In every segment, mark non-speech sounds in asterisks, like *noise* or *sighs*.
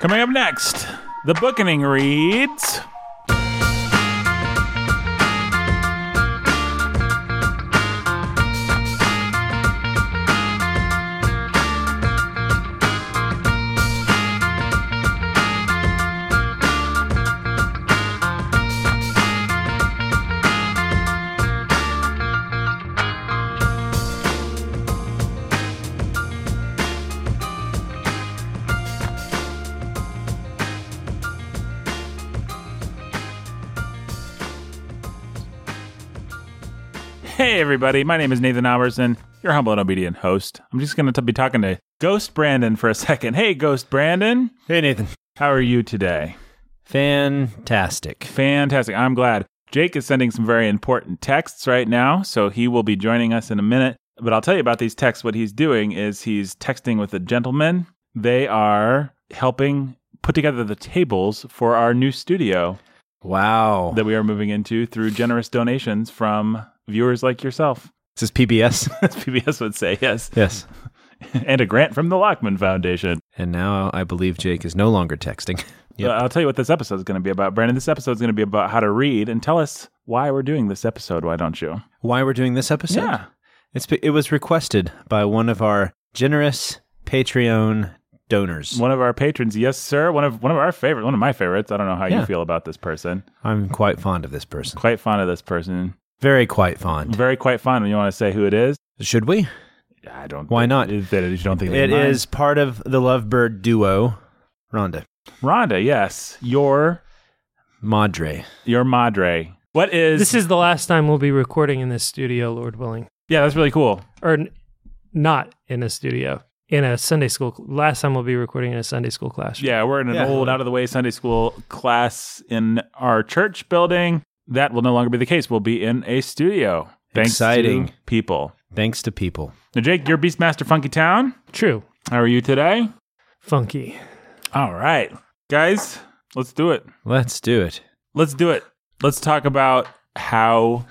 Coming up next, the bookening reads. Everybody. My name is Nathan Alberson, your humble and obedient host. I'm just going to be talking to Ghost Brandon for a second. Hey, Ghost Brandon. Hey, Nathan. How are you today? Fantastic. Fantastic. I'm glad. Jake is sending some very important texts right now, so he will be joining us in a minute. But I'll tell you about these texts. What he's doing is he's texting with a gentleman. They are helping put together the tables for our new studio Wow. that we are moving into through generous donations from viewers like yourself. This is PBS. *laughs* As PBS would say, yes. yes. *laughs* and a grant from the Lockman Foundation. And now I believe Jake is no longer texting. *laughs* Uh, I'll tell you what this episode is going to be about, Brandon. This episode is going to be about how to read, and tell us why we're doing this episode. Why don't you? Why we're doing this episode? Yeah. It's it was requested by one of our generous Patreon donors. One of our patrons, yes, sir. One of one of our favorite, one of my favorites. I don't know how you feel about this person. I'm quite fond of this person. Quite fond of this person. Very quite fond. Very quite fond. You want to say who it is? Should we? I don't. Why not? Is that you don't think they It mind? is part of the Lovebird duo, Rhonda Rhonda? Yes, your Madre. your madre. What is This is the last time we'll be recording in this studio, Lord willing. Yeah, that's really cool. Or n- not in a studio, in a Sunday school. Last time we'll be recording in a Sunday school classroom. Yeah, we're in an Yeah. old, out of the way Sunday school class in our church building. That will no longer be the case. We'll be in a studio. Thanks Exciting. to people. Thanks to people. Now, Jake, you're Beastmaster Funky Town. True. How are you today? Funky. All right, guys, let's do it. Let's do it. Let's do it. Let's talk about how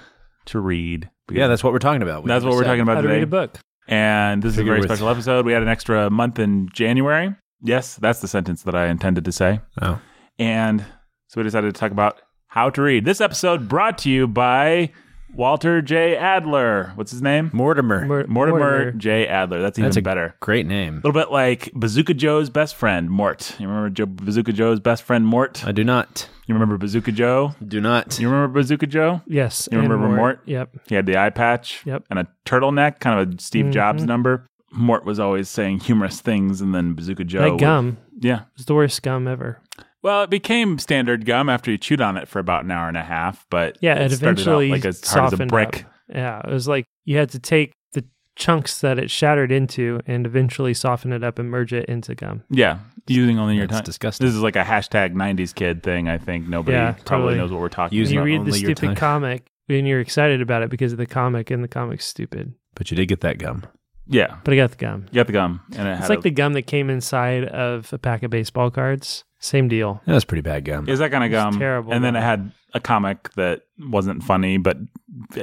to read. Yeah, that's what we're talking about. We that's what we're said. talking about How to today. read a book. And this is a very with- special episode. We had an extra month in January. Yes, that's the sentence that I intended to say. Oh. And so we decided to talk about how to read. This episode brought to you by Walter J. Adler. What's his name? Mortimer. Mor- Mortimer, J. Adler. That's even That's a better. Great name. A little bit like Bazooka Joe's best friend, Mort. You remember Joe, Bazooka Joe's best friend, Mort? I do not. You remember Bazooka Joe? Do not. You remember Bazooka Joe? Yes. You remember Mort? Yep. He had the eye patch Yep. and a turtleneck, kind of a Steve Jobs Mhm. number. Mort was always saying humorous things, and then Bazooka Joe. that would- gum yeah. was the worst gum ever. Well, it became standard gum after you chewed on it for about an hour and a half, but Yeah, it, started out eventually like as hard as a softened brick. up. Yeah, it was like you had to take the chunks that it shattered into and eventually soften it up and merge it into gum. Yeah, using only your That's tongue. disgusting. This is like a hashtag '90s kid thing. I think nobody Yeah, probably totally. knows what we're talking Use you read the stupid comic and you're excited about it because of the comic and the comic's stupid. But you did get that gum. Yeah, But I got the gum. you got the gum, and it It's had like a, the gum that came inside of a pack of baseball cards. Same deal. That was pretty bad gum. is that kind of It's gum. terrible And then it had a comic that wasn't funny, but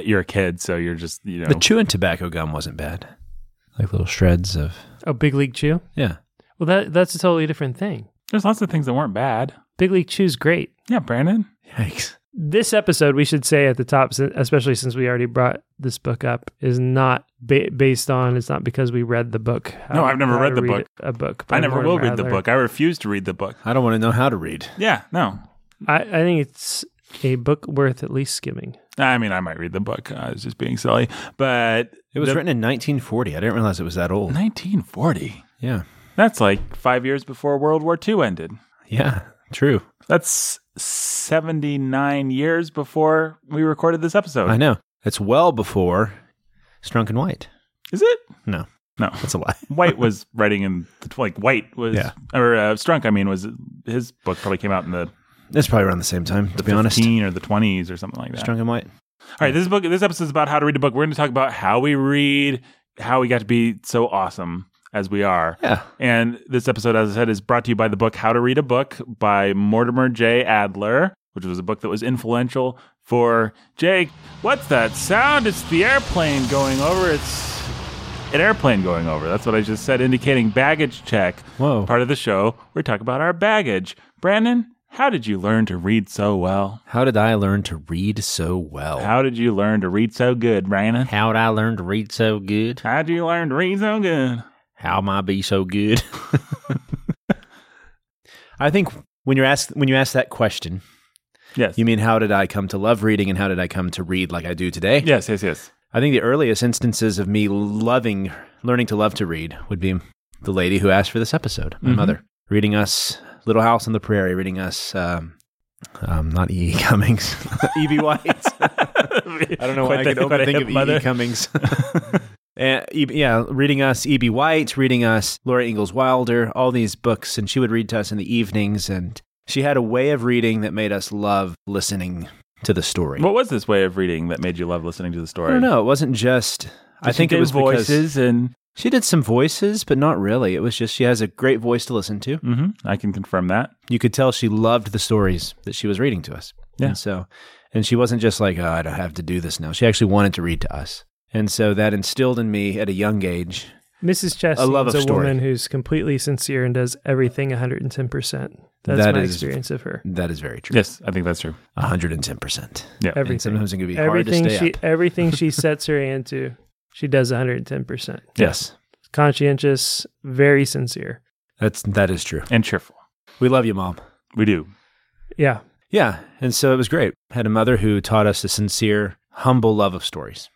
you're a kid, so you're just you know. The chewing tobacco gum wasn't bad. Like little shreds of Oh, Big League Chew? yeah. Well, that that's a totally different thing. There's lots of things that weren't bad. Big League Chew's great. Yeah, Brandon. Yikes. This episode, we should say at the top, especially since we already brought this book up, is not ba- based on. It's not because we read the book. No, I've never read the read book. A book. I never will Mortimer read the book. I refuse to read the book. I don't want to know how to read. Yeah, no. I, I think it's a book worth at least skimming. I mean, I might read the book. Uh, I was just being silly, but It was the- written in 1940. I didn't realize it was that old. 1940. Yeah. That's like five years before World War II ended. Yeah. True. That's 79 years before we recorded this episode. I know. It's well before Strunk and White. Is it? No, No. that's a lie. *laughs* White was *laughs* writing in the, like White was Yeah. or uh, Strunk. I mean, was his book probably came out in the, It's probably around the same time, the to be honest. 15 or the 20s or something like that. Strunk and White. All right, this book, this episode is about how to read a book. We're going to talk about how we read, how we got to be so awesome as we are. Yeah. And this episode, as I said, is brought to you by the book How to Read a Book by Mortimer J. Adler, which was a book that was influential for Jake. What's that sound? It's the airplane going over. It's an airplane going over. That's what I just said, indicating baggage check. Whoa. Part of the show, we talk about our baggage. Brandon, how did you learn to read so well? How did I learn to read so well? How did you learn to read so good, Brandon? How did I learn to read so good? How did you learn to read so good? How am I be so good? I think when you're asked when you ask that question, Yes. you mean how did I come to love reading and how did I come to read like I do today? yes, yes, yes. I think the earliest instances of me loving, learning to love to read would be the lady who asked for this episode, my Mhm. mother, reading us Little House on the Prairie, reading us, um, um, not E. E. Cummings, *laughs* E.B. White. *laughs* I don't know why I could only think of E. E. Cummings. *laughs* And, yeah, reading us E.B. White, reading us Laura Ingalls Wilder, all these books, and she would read to us in the evenings. And she had a way of reading that made us love listening to the story. What was this way of reading that made you love listening to the story? I don't know. It wasn't just. I Did she think it was voices and. she did some voices, but not really. It was just she has a great voice to listen to. hmm I can confirm that. You could tell she loved the stories that she was reading to us. Yeah. And so, and she wasn't just like, oh, I don't have to do this now. She actually wanted to read to us. And so that instilled in me at a young age. Mrs. Chess A love is of a story. woman who's completely sincere and does everything 110%. That's That my is- experience of her. That is very true. Yes, I think that's true. 110%. Yeah. And Everything. sometimes it can be hard to stay she up. everything she *laughs* sets her hand to, she does 110%. Yes. Conscientious, very sincere. That's, that is true. And cheerful. We love you, Mom. We do. Yeah. Yeah. And so it was great. Had a mother who taught us a sincere, humble love of stories.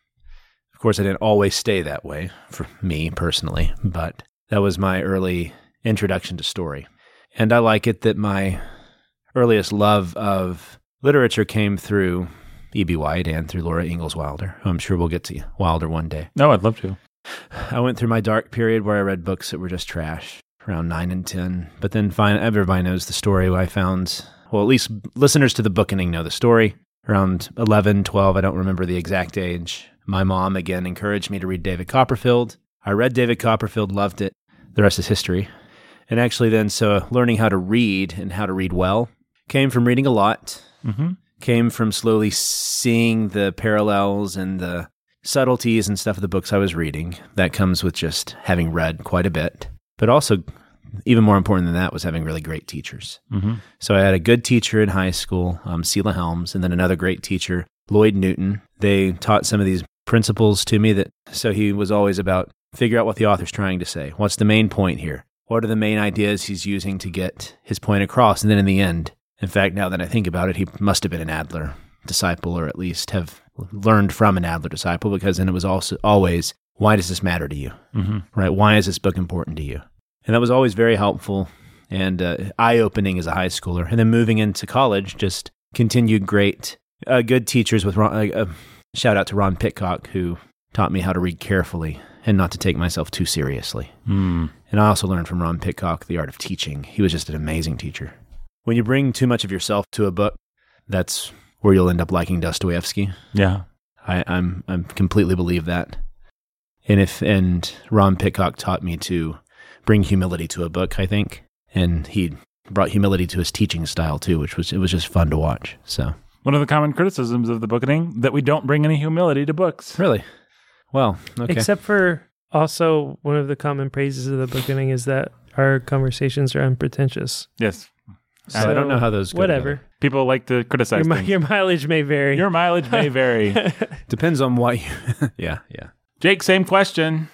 Of course, I didn't always stay that way for me personally, but that was my early introduction to story. And I like it that my earliest love of literature came through E.B. White and through Laura Ingalls Wilder. who I'm sure we'll get to Wilder one day. No, I'd love to. I went through my dark period where I read books that were just trash, around nine and ten. But then fin everybody knows the story. I found, well, at least listeners to the bookening know the story. Around 11, 12, I don't remember the exact age. My mom again encouraged me to read David Copperfield. I read David Copperfield, loved it. The rest is history. And actually, then, so learning how to read and how to read well came from reading a lot, hmm came from slowly seeing the parallels and the subtleties and stuff of the books I was reading. That comes with just having read quite a bit. But also, even more important than that, was having really great teachers. hmm So I had a good teacher in high school, um, Sela Helms, and then another great teacher, Lloyd Newton. They taught some of these principles to me that, so he was always about figure out what the author's trying to say. What's the main point here? What are the main ideas he's using to get his point across? And then in the end, in fact, now that I think about it, he must have been an Adler disciple or at least have learned from an Adler disciple because then it was also always, why does this matter to you? hmm right? Why is this book important to you? And that was always very helpful and uh, eye opening as a high schooler. And then moving into college, just continued great, uh, good teachers with Ron, uh, uh, shout out to Ron Pitcock, who taught me how to read carefully and not to take myself too seriously. Mm. And I also learned from Ron Pitcock the art of teaching. He was just an amazing teacher. When you bring too much of yourself to a book, that's where you'll end up liking Dostoevsky. Yeah. I, I'm I'm completely believe that. And if and Ron Pitcock taught me to bring humility to a book, I think. And he brought humility to his teaching style too, which was it was just fun to watch. So One of the common criticisms of the bookening that we don't bring any humility to books. really, well, okay, Except for also one of the common praises of the bookening is that our conversations are unpretentious. Yes. so I don't know how those go whatever. together. People like to criticize Your, your mileage may vary. Your mileage may *laughs* vary. Depends on what you. *laughs* yeah, yeah. Jake, same question.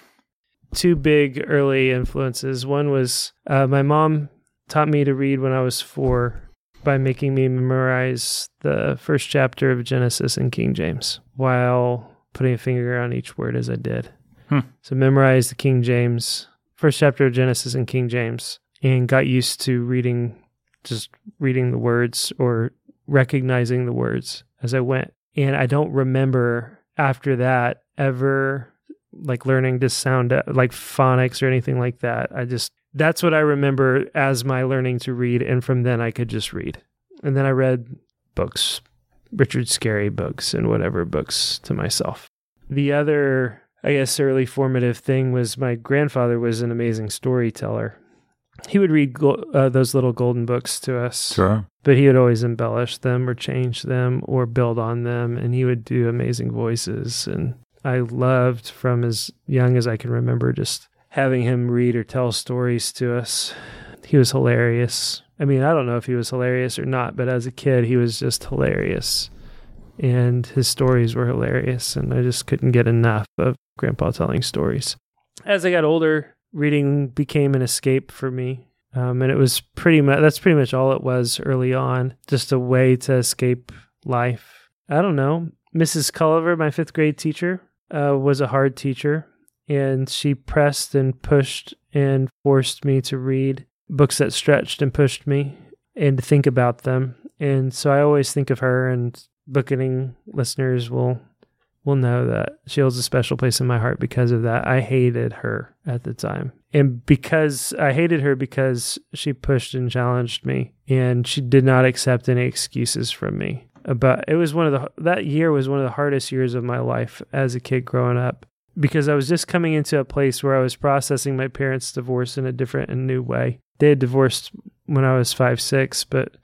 two big early influences. One was uh, my mom taught me to read when I was four by making me memorize the first chapter of Genesis in King James while putting a finger on each word as I did. Hmm. So memorize the King James, first chapter of Genesis in King James, and got used to reading, just reading the words or recognizing the words as I went. And I don't remember after that ever like learning to sound like phonics or anything like that. I just that's what I remember as my learning to read, and from then I could just read. And then I read books, Richard Scarry books, and whatever books to myself. The other, I guess, early formative thing was my grandfather was an amazing storyteller. He would read go- uh, those little golden books to us Sure. but he would always embellish them or change them or build on them and he would do amazing voices and I loved from as young as I can remember just having him read or tell stories to us. He was hilarious. I mean, I don't know if he was hilarious or not, but as a kid, he was just hilarious. And his stories were hilarious, and I just couldn't get enough of Grandpa telling stories. As I got older, reading became an escape for me. Um, and it was pretty much that's pretty much all it was early on, just a way to escape life. I don't know. Mrs. Culliver, my fifth grade teacher, uh, was a hard teacher, and she pressed and pushed and forced me to read books that stretched and pushed me and to think about them. And so I always think of her, and bookening listeners will will know that she holds a special place in my heart because of that. I hated her at the time. And because I hated her because she pushed and challenged me and she did not accept any excuses from me. But it was one of the that year was one of the hardest years of my life as a kid growing up because I was just coming into a place where I was processing my parents' divorce in a different and new way. They had divorced when I was 5 6, but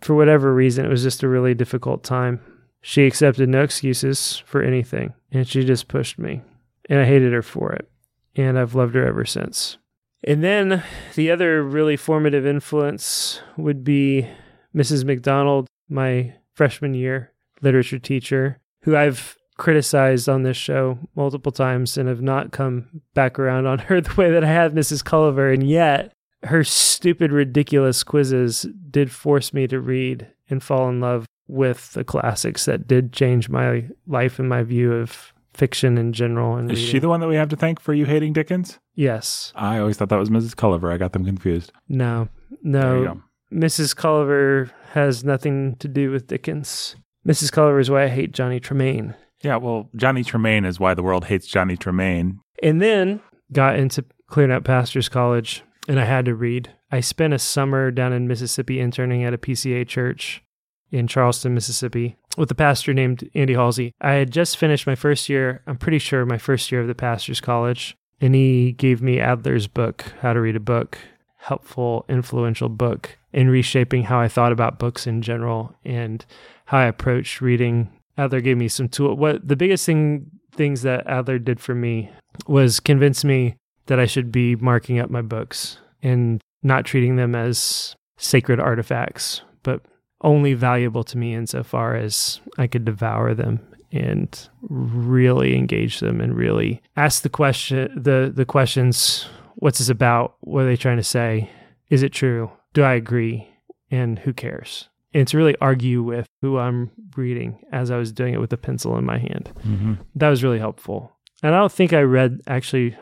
for whatever reason, it was just a really difficult time. She accepted no excuses for anything, and she just pushed me. And I hated her for it. And I've loved her ever since. And then the other really formative influence would be Mrs. McDonald, my freshman year literature teacher, who I've criticized on this show multiple times and have not come back around on her *laughs* the way that I have Mrs. Culliver. And yet, her stupid, ridiculous quizzes did force me to read and fall in love with the classics that did change my life and my view of fiction in general. And Is reading. she the one that we have to thank for you hating Dickens? Yes. I always thought that was Mrs. Culliver. I got them confused. No. No. Mrs. Culliver has nothing to do with Dickens. Mrs. Culliver is why I hate Johnny Tremain. Yeah, well, Johnny Tremain is why the world hates Johnny Tremain. And then got into Clearnote Pastors College, and I had to read. I spent a summer down in Mississippi interning at a PCA church in Charleston, Mississippi, with a pastor named Andy Halsey. I had just finished my first year, I'm pretty sure my first year of the Pastors College, and he gave me Adler's book, How to Read a Book, helpful, influential book in reshaping how I thought about books in general and how I approached reading. Adler gave me some tool. What the biggest thing things that Adler did for me was convince me that I should be marking up my books and not treating them as sacred artifacts, but only valuable to me insofar as I could devour them and really engage them and really ask the question the the questions what's this about? What are they trying to say? Is it true? Do i agree? And who cares and to really argue with who i'm reading as i was doing it with a pencil in my hand Mm-hmm. that was really helpful. And I don't think I read actually.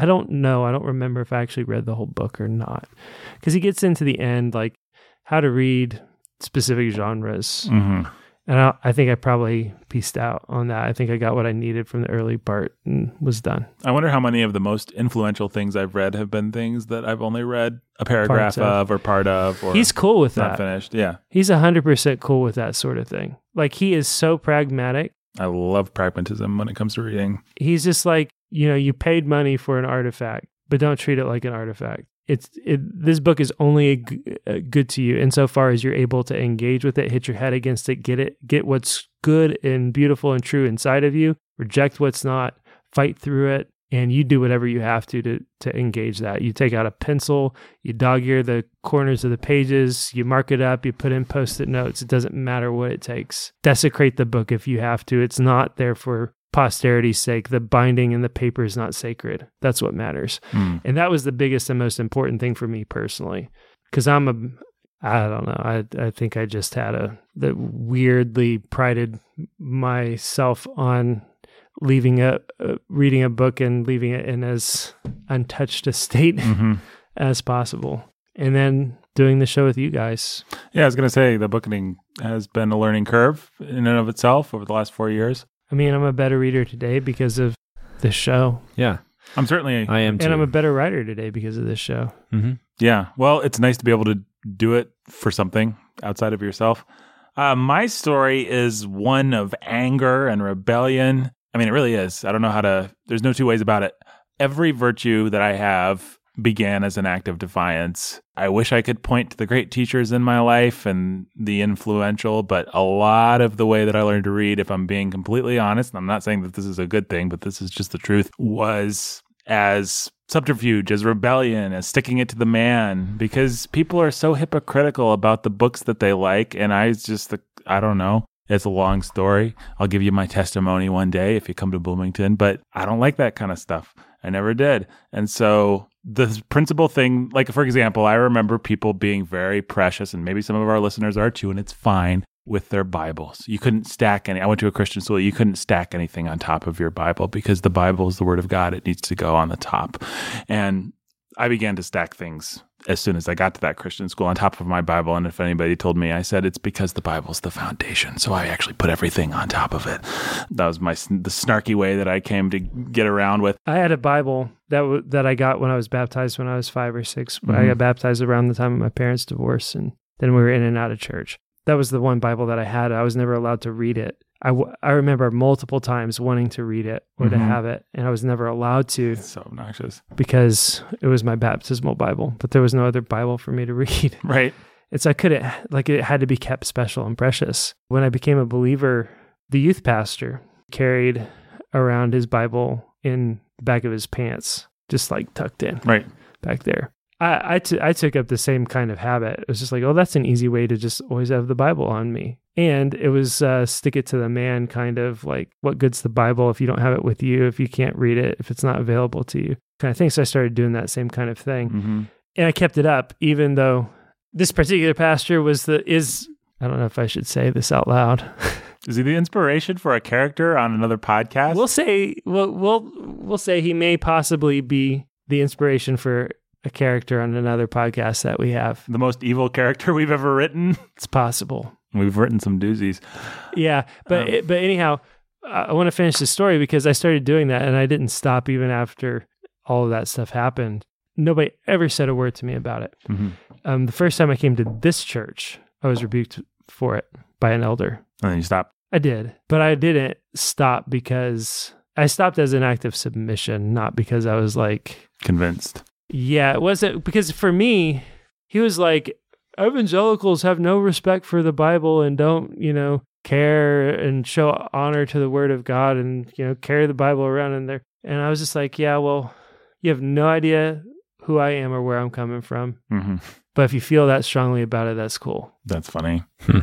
I don't know. I don't remember if I actually read the whole book or not, because he gets into the end like how to read specific genres, Mm-hmm. And I, I think I probably pieced out on that. I think I got what I needed from the early part and was done. I wonder how many of the most influential things I've read have been things that I've only read a paragraph of. of. or part of or He's cool with not that. finished. Yeah. He's hundred percent cool with that sort of thing. Like he is so pragmatic. I love pragmatism when it comes to reading. he's just like you know you paid money for an artifact but don't treat it like an artifact it's it, this book is only good to you insofar as you're able to engage with it hit your head against it get it get what's good and beautiful and true inside of you reject what's not fight through it and you do whatever you have to to to engage that. You take out a pencil you dog ear the corners of the pages you mark it up you put in post-it notes. It doesn't matter what it takes. Desecrate the book if you have to. It's not there for posterity's sake the binding and the paper is not sacred. That's what matters. Mm. and that was the biggest and most important thing for me personally because i'm a i don't know i i think i just had a that weirdly prided myself on leaving a uh, reading a book and leaving it in as untouched a state *laughs* hmm as possible. And then doing the show with you guys. Yeah, I was going to say the booking has been a learning curve in and of itself over the last four years. I mean i'm a better reader today because of this show Yeah, I'm certainly, I am too. and i'm a better writer today because of this show mm-hmm. yeah. Well, it's nice to be able to do it for something outside of yourself. Uh, my story is one of anger and rebellion. I mean, it really is. I don't know how to, there's no two ways about it. Every virtue that I have began as an act of defiance. I wish I could point to the great teachers in my life and the influential, but a lot of the way that I learned to read, if I'm being completely honest, and I'm not saying that this is a good thing, but this is just the truth, was as subterfuge, as rebellion, as sticking it to the man, because people are so hypocritical about the books that they like. And I just, I don't know. It's a long story. I'll give you my testimony one day if you come to Bloomington, but I don't like that kind of stuff. I never did. And so the principal thing, like for example, I remember people being very precious, and maybe some of our listeners are too, and it's fine with their Bibles. You couldn't stack any. I went to a Christian school. You couldn't stack anything on top of your Bible because the Bible is the Word of God. It needs to go on the top. And I began to stack things as soon as I got to that Christian school on top of my Bible. And if anybody told me, I said it's because the Bible's the foundation. So I actually put everything on top of it. That was my the snarky way that I came to get around with. I had a Bible that w- that I got when I was baptized when I was five or 6 mm-hmm. I got baptized around the time of my parents' divorce, and then we were in and out of church. That was the one Bible that I had. I was never allowed to read it I, w- I remember multiple times wanting to read it or mm-hmm. to have it, and I was never allowed to. It's so obnoxious. Because it was my baptismal Bible, but there was no other Bible for me to *laughs* read. Right. It's I couldn't, like, it had to be kept special and precious. When I became a believer, the youth pastor carried around his Bible in the back of his pants, just like tucked in. Right. Back there. I, I, t- I took up the same kind of habit. It was just like, oh, that's an easy way to just always have the Bible on me and it was uh, stick it to the man kind of like what good's the bible if you don't have it with you if you can't read it if it's not available to you? Kind of thing. So i started doing that same kind of thing. Mm-hmm. and i kept it up even though this particular pastor was the is i don't know if i should say this out loud. *laughs* Is he the inspiration for a character on another podcast? We'll say we'll we'll, we'll say he may possibly be the inspiration for a character on another podcast that we have. The most evil character we've ever written? It's possible We've written some doozies. Yeah, but um, but anyhow, I want to finish the story because I started doing that and I didn't stop even after all of that stuff happened. Nobody ever said a word to me about it. Mm-hmm. Um, the first time I came to this church, I was rebuked for it by an elder. And then you stopped. I did, but I didn't stop because I stopped as an act of submission, not because I was like convinced. Yeah, it wasn't because for me, he was like, evangelicals have no respect for the Bible and don't, you know, care and show honor to the word of God and, you know, carry the Bible around in there. And I was just like, yeah, well, you have no idea who I am or where I'm coming from. Mm-hmm. But if you feel that strongly about it, that's cool. That's funny. Hmm.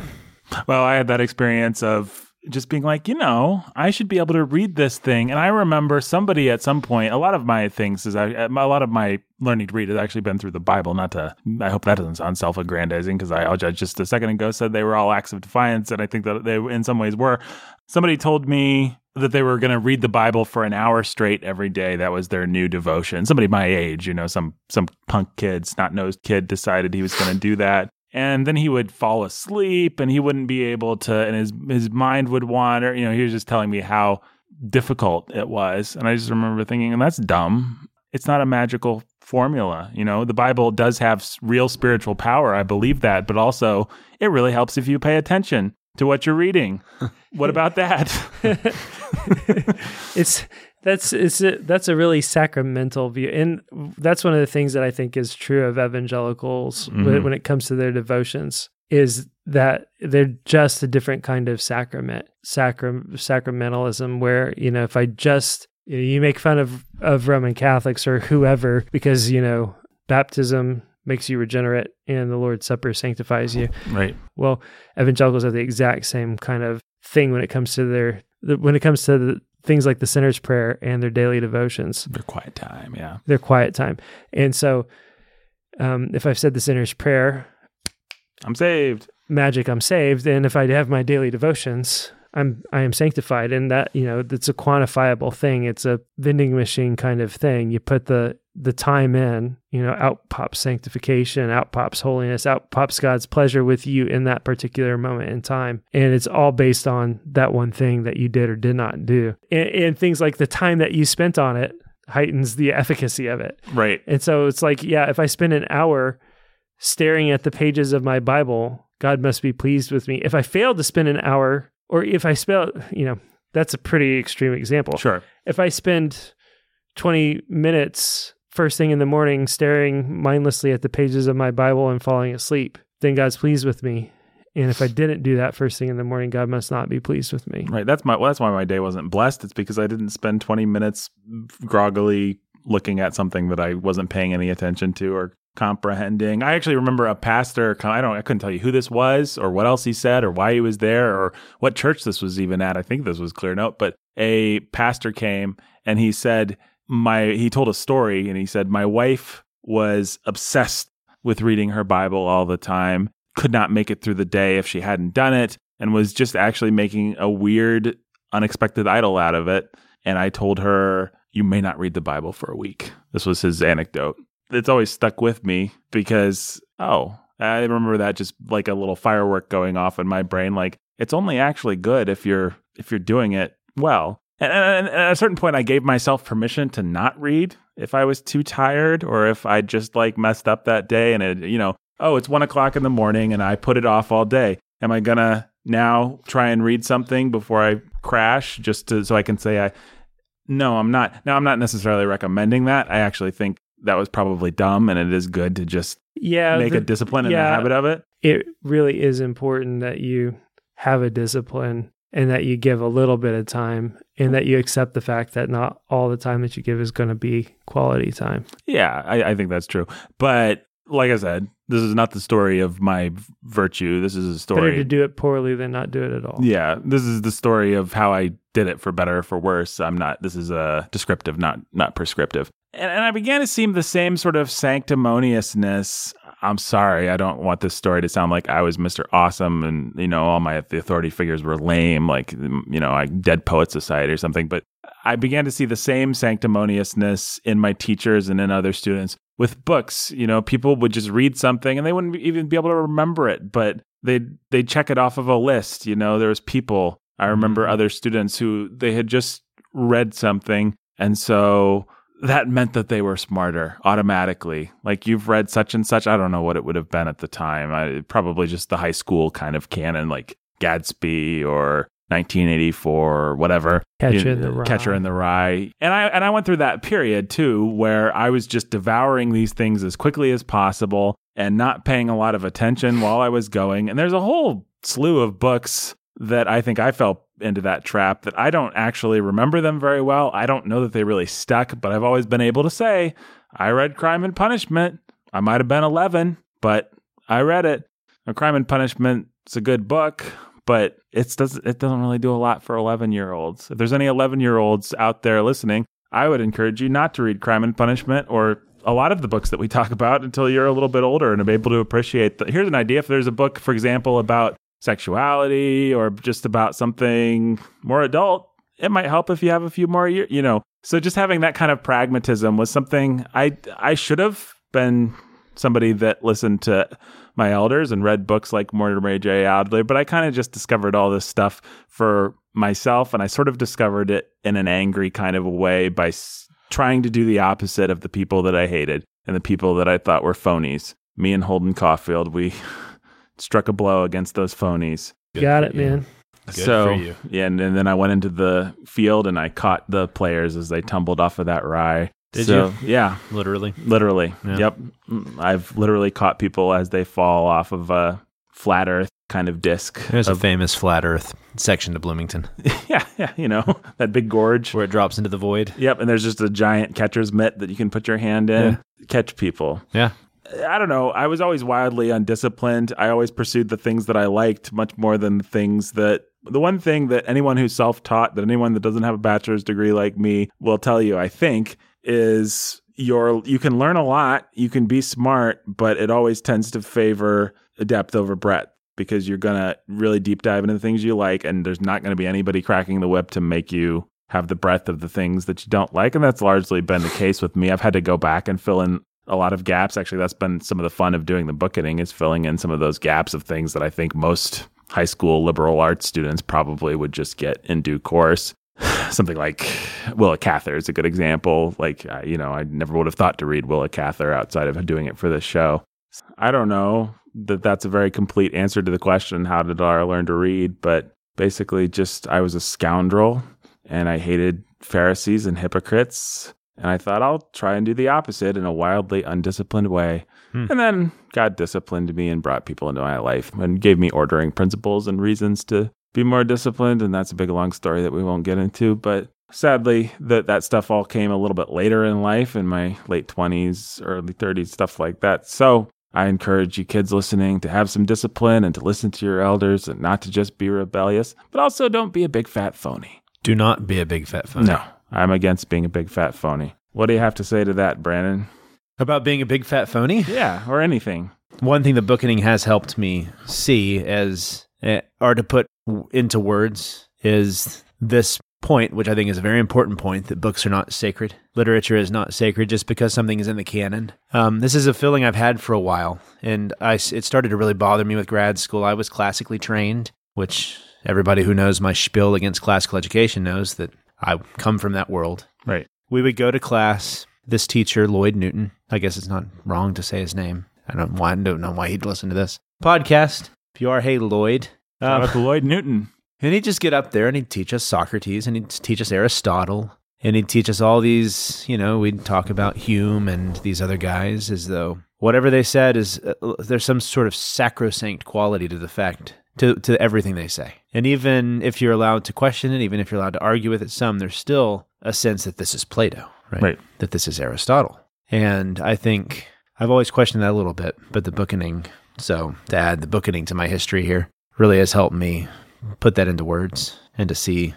well, I had that experience of just being like, you know, I should be able to read this thing. And I remember somebody at some point, a lot of my things is I, a lot of my learning to read has actually been through the Bible. Not to, I hope that doesn't sound self aggrandizing because I just a second ago said they were all acts of defiance. And I think that they in some ways were. Somebody told me that they were going to read the Bible for an hour straight every day. That was their new devotion. Somebody my age, you know, some some punk kid, snot nosed kid, decided he was going to do that and then he would fall asleep and he wouldn't be able to and his his mind would wander. You know he was just telling me how difficult it was. And i just remember thinking and that's dumb. It's not a magical formula. You know the bible does have real spiritual power. I believe that. But also it really helps if you pay attention to what you're reading. *laughs* What about that? *laughs* It's that's it's a, that's a really sacramental view, and that's one of the things that I think is true of evangelicals mm-hmm. when, it comes to their devotions is that they're just a different kind of sacrament, sacram, sacramentalism, where you know if I just you, know, you make fun of of Roman Catholics or whoever because you know baptism makes you regenerate and the Lord's Supper sanctifies you. Right. Well, evangelicals have the exact same kind of thing when it comes to their when it comes to the, things like the sinner's prayer and their daily devotions. Their quiet time, yeah. Their quiet time. And so um, if I've said the sinner's prayer, I'm saved. Magic, I'm saved. And if I have my daily devotions, I'm I am sanctified. And that, you know, it's a quantifiable thing. It's a vending machine kind of thing. You put the the time in, you know, out pops sanctification, out pops holiness, out pops God's pleasure with you in that particular moment in time. And it's all based on that one thing that you did or did not do. And, and things like the time that you spent on it heightens the efficacy of it. Right. And so it's like, yeah, if I spend an hour staring at the pages of my Bible, God must be pleased with me. If I fail to spend an hour, or if I spell, you know, that's a pretty extreme example. Sure. If I spend 20 minutes first thing in the morning staring mindlessly at the pages of my Bible and falling asleep, then God's pleased with me. And if I didn't do that first thing in the morning, God must not be pleased with me. Right. That's my well, that's why my day wasn't blessed. It's because I didn't spend 20 minutes groggily looking at something that I wasn't paying any attention to or comprehending. I actually remember a pastor, I don't I couldn't tell you who this was or what else he said or why he was there or what church this was even at. I think this was Clear Note, but a pastor came and he said my he told a story and he said my wife was obsessed with reading her Bible all the time could not make it through the day if she hadn't done it and was just actually making a weird, unexpected idol out of it. And I told her, You may not read the Bible for a week. This was his anecdote. It's always stuck with me because, oh, I remember that just like a little firework going off in my brain. Like, it's only actually good if you're if you're doing it well. And, and, and, at a certain point, I gave myself permission to not read if I was too tired or if I just like messed up that day. And it, you know, oh, it's one o'clock in the morning and I put it off all day. Am I gonna now try and read something before I crash just to so I can say I no, I'm not. Now I'm not necessarily recommending that. I actually think that was probably dumb and it is good to just yeah make the, a discipline and yeah, a habit of it. It really is important that you have a discipline and that you give a little bit of time and that you accept the fact that not all the time that you give is going to be quality time. Yeah, I, I think that's true. But like I said, this is not the story of my virtue. This is a story. Better to do it poorly than not do it at all. Yeah, this is the story of how I did it for better or for worse. I'm not. This is a descriptive, not not prescriptive. And, and I began to see the same sort of sanctimoniousness. I'm sorry, I don't want this story to sound like I was Mr. Awesome and you know all my the authority figures were lame, like you know, like Dead Poet Society or something. But I began to see the same sanctimoniousness in my teachers and in other students with books, you know, people would just read something and they wouldn't even be able to remember it, but they'd they'd check it off of a list. You know, there was people. I remember mm-hmm. other students who they had just read something, and so that meant that they were smarter automatically. Like you've read such and such. I don't know what it would have been at the time. I, probably just the high school kind of canon, like Gatsby or 1984 or whatever. Catcher in the Rye. Catcher in the Rye. And I and I went through that period too where I was just devouring these things as quickly as possible and not paying a lot of attention while I was going. And there's a whole slew of books that I think I fell into that trap that I don't actually remember them very well. I don't know that they really stuck, but I've always been able to say I read Crime and Punishment. I might have been 11, but I read it. A Crime and Punishment is a good book but it's doesn't it doesn't really do a lot for 11 year olds. If there's any 11 year olds out there listening, I would encourage you not to read Crime and Punishment or a lot of the books that we talk about until you're a little bit older and are able to appreciate. The, here's an idea: if there's a book, for example, about sexuality or just about something more adult, it might help if you have a few more years. You know, so just having that kind of pragmatism was something I I should have been somebody that listened to my elders and read books like Mortimer J. Adler, but I kind of just discovered all this stuff for myself. And I sort of discovered it in an angry kind of a way by s- trying to do the opposite of the people that I hated and the people that I thought were phonies. Me and Holden Caulfield, we struck a blow against those phonies. Good Got it, you. man. Good so yeah, and, and, then I went into the field and I caught the players as they tumbled off of that rye. Did so, you? Yeah. Literally. Literally. Yeah. Yep. Mm, I've literally caught people as they fall off of a flat earth kind of disc. There's of, a famous flat earth section to Bloomington. *laughs* yeah, yeah, you know, *laughs* that big gorge where it drops into the void. Yep, and there's just a giant catcher's mitt that you can put your hand in, yeah. catch people. Yeah. I don't know. I was always wildly undisciplined. I always pursued the things that I liked much more than the things that the one thing that anyone who's self-taught, that anyone that doesn't have a bachelor's degree like me will tell you, I think, is you're you can learn a lot, you can be smart, but it always tends to favor depth over breadth because you're gonna really deep dive into the things you like, and there's not gonna be anybody cracking the whip to make you have the breadth of the things that you don't like, and that's largely been the case with me. I've had to go back and fill in a lot of gaps. Actually, that's been some of the fun of doing the bookening is filling in some of those gaps of things that I think most high school liberal arts students probably would just get in due course *sighs* something like Willa Cather is a good example. Like, uh, you know, I never would have thought to read Willa Cather outside of doing it for this show. I don't know that that's a very complete answer to the question, how did I learn to read? But basically, just I was a scoundrel and I hated Pharisees and hypocrites. And I thought I'll try and do the opposite in a wildly undisciplined way. Hmm. And then God disciplined me and brought people into my life and gave me ordering principles and reasons to be more disciplined. And that's a big long story that we won't get into. But sadly, that that stuff all came a little bit later in life, in my late twenties, early thirties, stuff like that. So I encourage you kids listening to have some discipline and to listen to your elders and not to just be rebellious, but also don't be a big fat phony. Do not be a big fat phony. No, I'm against being a big fat phony. What do you have to say to that, Brandon? About being a big fat phony? Yeah, or anything. One thing the bookening has helped me see as or to put into words is this point, which I think is a very important point that books are not sacred. Literature is not sacred just because something is in the canon. Um, this is a feeling I've had for a while, and I, it started to really bother me with grad school. I was classically trained, which everybody who knows my spiel against classical education knows that I come from that world. Right. We would go to class. This teacher, Lloyd Newton, I guess it's not wrong to say his name. I don't, why, I don't know why he'd listen to this podcast. If you are, hey, Lloyd. Shout Um, out to Lloyd Newton. *laughs* and he'd just get up there and he'd teach us Socrates and he'd teach us Aristotle and he'd teach us all these, you know, we'd talk about Hume and these other guys as though whatever they said is uh, there's some sort of sacrosanct quality to the fact to to everything they say. And even if you're allowed to question it, even if you're allowed to argue with it some, there's still a sense that this is Plato, right? Right. That this is Aristotle. And I think I've always questioned that a little bit, but the bookening, so to add the bookening to my history here, really has helped me put that into words and to see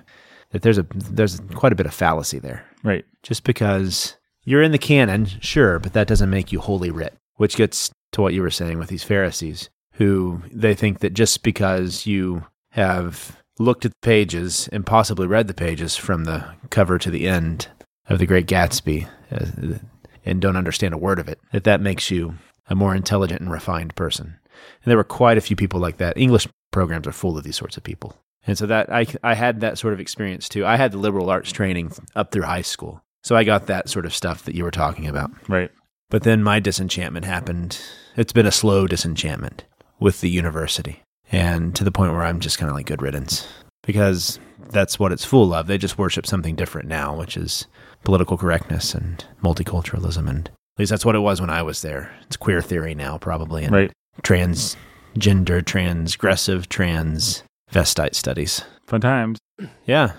that there's a there's quite a bit of fallacy there. Right. Just because you're in the canon, sure, but that doesn't make you holy writ. Which gets to what you were saying with these Pharisees, who they think that just because you have looked at the pages and possibly read the pages from the cover to the end of The Great Gatsby uh, and don't understand a word of it, that that makes you a more intelligent and refined person. And there were quite a few people like that. English programs are full of these sorts of people. And so that I, I had that sort of experience too. I had the liberal arts training up through high school. So I got that sort of stuff that you were talking about. Right. But then my disenchantment happened. It's been a slow disenchantment with the university. And to the point where I'm just kind of like good riddance because that's what it's full of. They just worship something different now, which is political correctness and multiculturalism. And at least that's what it was when I was there. It's queer theory now, probably. And Right. transgender, transgressive, transvestite studies. Fun times. Yeah.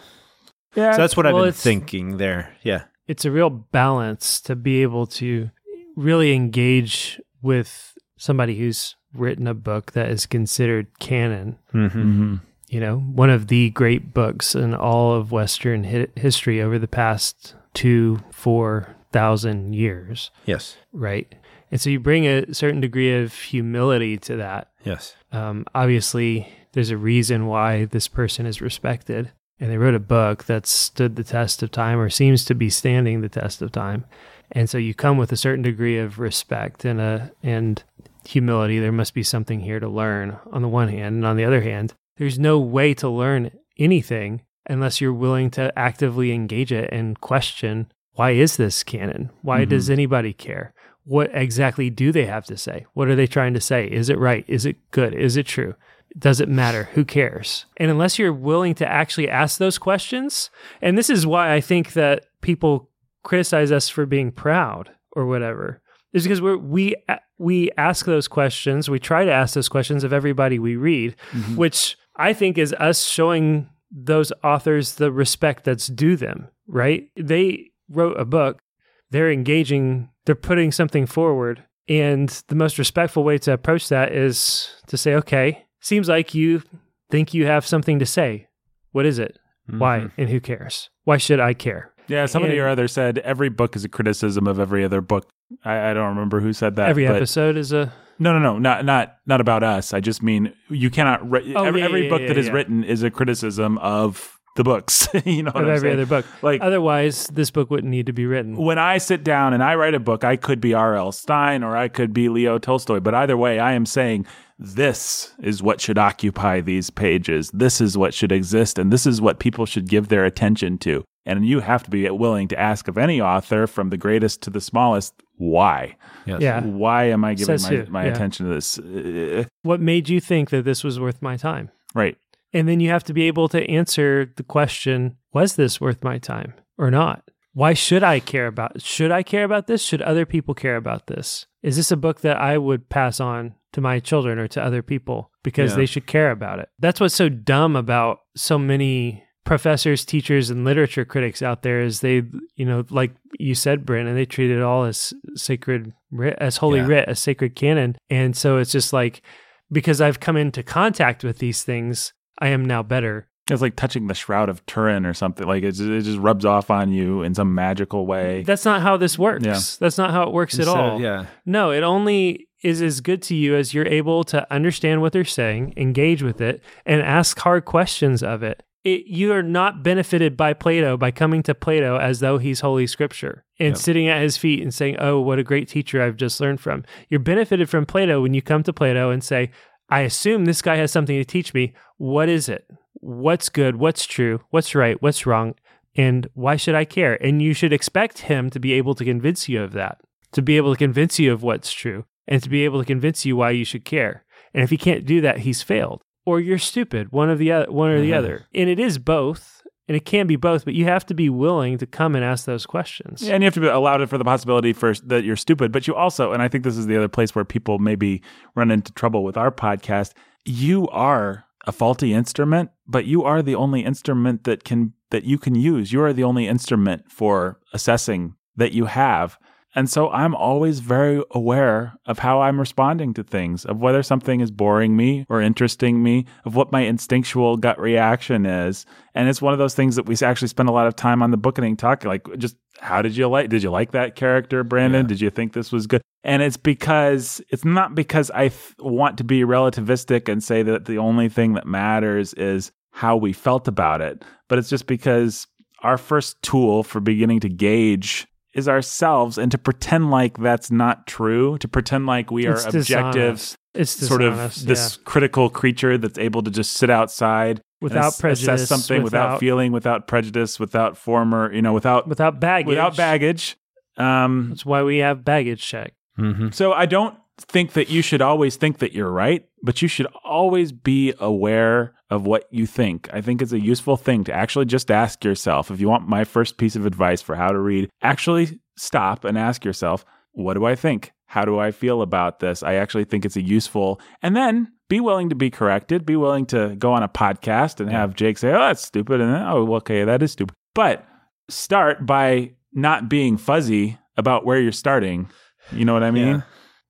Yeah. So that's what I've been thinking there. Yeah. it's a real balance to be able to really engage with somebody who's written a book that is considered canon. Mm-hmm. hmm You know, one of the great books in all of Western hi- history over the past two, four thousand years, Yes. right? And so you bring a certain degree of humility to that. Yes. Um, obviously, there's a reason why this person is respected. And they wrote a book that stood the test of time or seems to be standing the test of time. And so you come with a certain degree of respect and a and humility. There must be something here to learn on the one hand. And on the other hand, there's no way to learn anything unless you're willing to actively engage it and question why is this canon? Why Mhm. does anybody care? What exactly do they have to say? What are they trying to say? Is it right? Is it good? Is it true? Does it matter? Who cares? And unless you're willing to actually ask those questions, and this is why I think that people criticize us for being proud or whatever, is because we're, we we ask those questions. We try to ask those questions of everybody we read, Mm-hmm. which I think is us showing those authors the respect that's due them. Right? They wrote a book. They're engaging. They're putting something forward. And the most respectful way to approach that is to say, okay, seems like you think you have something to say. What is it? Why? Mhm. And who cares? Why should I care? Yeah, somebody or other said every book is a criticism of every other book. I, I don't remember who said that. Every episode is a. No, no, no, not not not about us. I just mean you cannot. Re- Oh, every yeah, every yeah, book yeah, that is written is a criticism of the books. *laughs* you know what I'm every saying? other book. Like Otherwise, this book wouldn't need to be written. when I sit down and I write a book, I could be R.L. Stine or I could be Leo Tolstoy. But either way, I am saying this is what should occupy these pages. This is what should exist. And this is what people should give their attention to. And you have to be willing to ask of any author, from the greatest to the smallest, why? Yes. Yeah. Why am I giving Says my, my Yeah. attention to this? Uh, What made you think that this was worth my time? right. And then you have to be able to answer the question was this worth my time or not? why should I care about should I care about this? Should other people care about this? Is this a book that I would pass on to my children or to other people because Yeah. they should care about it? That's what's so dumb about so many professors, teachers, and literature critics out there is they, you know, like you said, Brandon, they treat it all as sacred as holy Yeah. writ, as sacred canon. And so it's just like, because I've come into contact with these things, I am now better. It's like touching the shroud of Turin or something. Like it just, it just rubs off on you in some magical way. That's not how this works. Yeah. That's not how it works at Instead of- all. yeah. No, it only is as good to you as you're able to understand what they're saying, engage with it, and ask hard questions of it. it you are not benefited by Plato by coming to Plato as though he's Holy Scripture and Yep. sitting at his feet and saying, Oh, what a great teacher I've just learned from. You're benefited from Plato when you come to Plato and say, I assume this guy has something to teach me. What is it? What's good? What's true? What's right? What's wrong? And why should I care? And you should expect him to be able to convince you of that, to be able to convince you of what's true, and to be able to convince you why you should care. And if he can't do that, he's failed, or you're stupid. One of the other, one or the Mhm. other. And it is both, and it can be both. But you have to be willing to come and ask those questions. Yeah, and you have to be allowed for the possibility first that you're stupid, but you also, and I think this is the other place where people maybe run into trouble with our podcast. You are a faulty instrument, but you are the only instrument that can that you can use. You are the only instrument for assessing that you have. And so I'm always very aware of how I'm responding to things, of whether something is boring me or interesting me, of what my instinctual gut reaction is. And it's one of those things that we actually spend a lot of time on the bookening talking, like just how did you like did you like that character, Brandon? Yeah. Did you think this was good? And it's because it's not because I th- want to be relativistic and say that the only thing that matters is how we felt about it, but it's just because our first tool for beginning to gauge is ourselves and to pretend like that's not true, to pretend like we are It's objective, dishonest. It's sort of dishonest, this critical creature that's able to just sit outside without ass- prejudice, assess something without, without feeling, without prejudice, without former, you know, without without baggage. without baggage. Um, That's why we have baggage check. Mm-hmm. so I don't think that you should always think that you're right, but you should always be aware of what you think. I think it's a useful thing to actually just ask yourself. If you want my first piece of advice for how to read, actually stop and ask yourself, what do I think? How do I feel about this? I actually think it's a useful, and then be willing to be corrected. Be willing to go on a podcast and have Jake say, "Oh, that's stupid," and then, "Oh, okay, that is stupid." But start by not being fuzzy about where you're starting. You know what I mean? Yeah.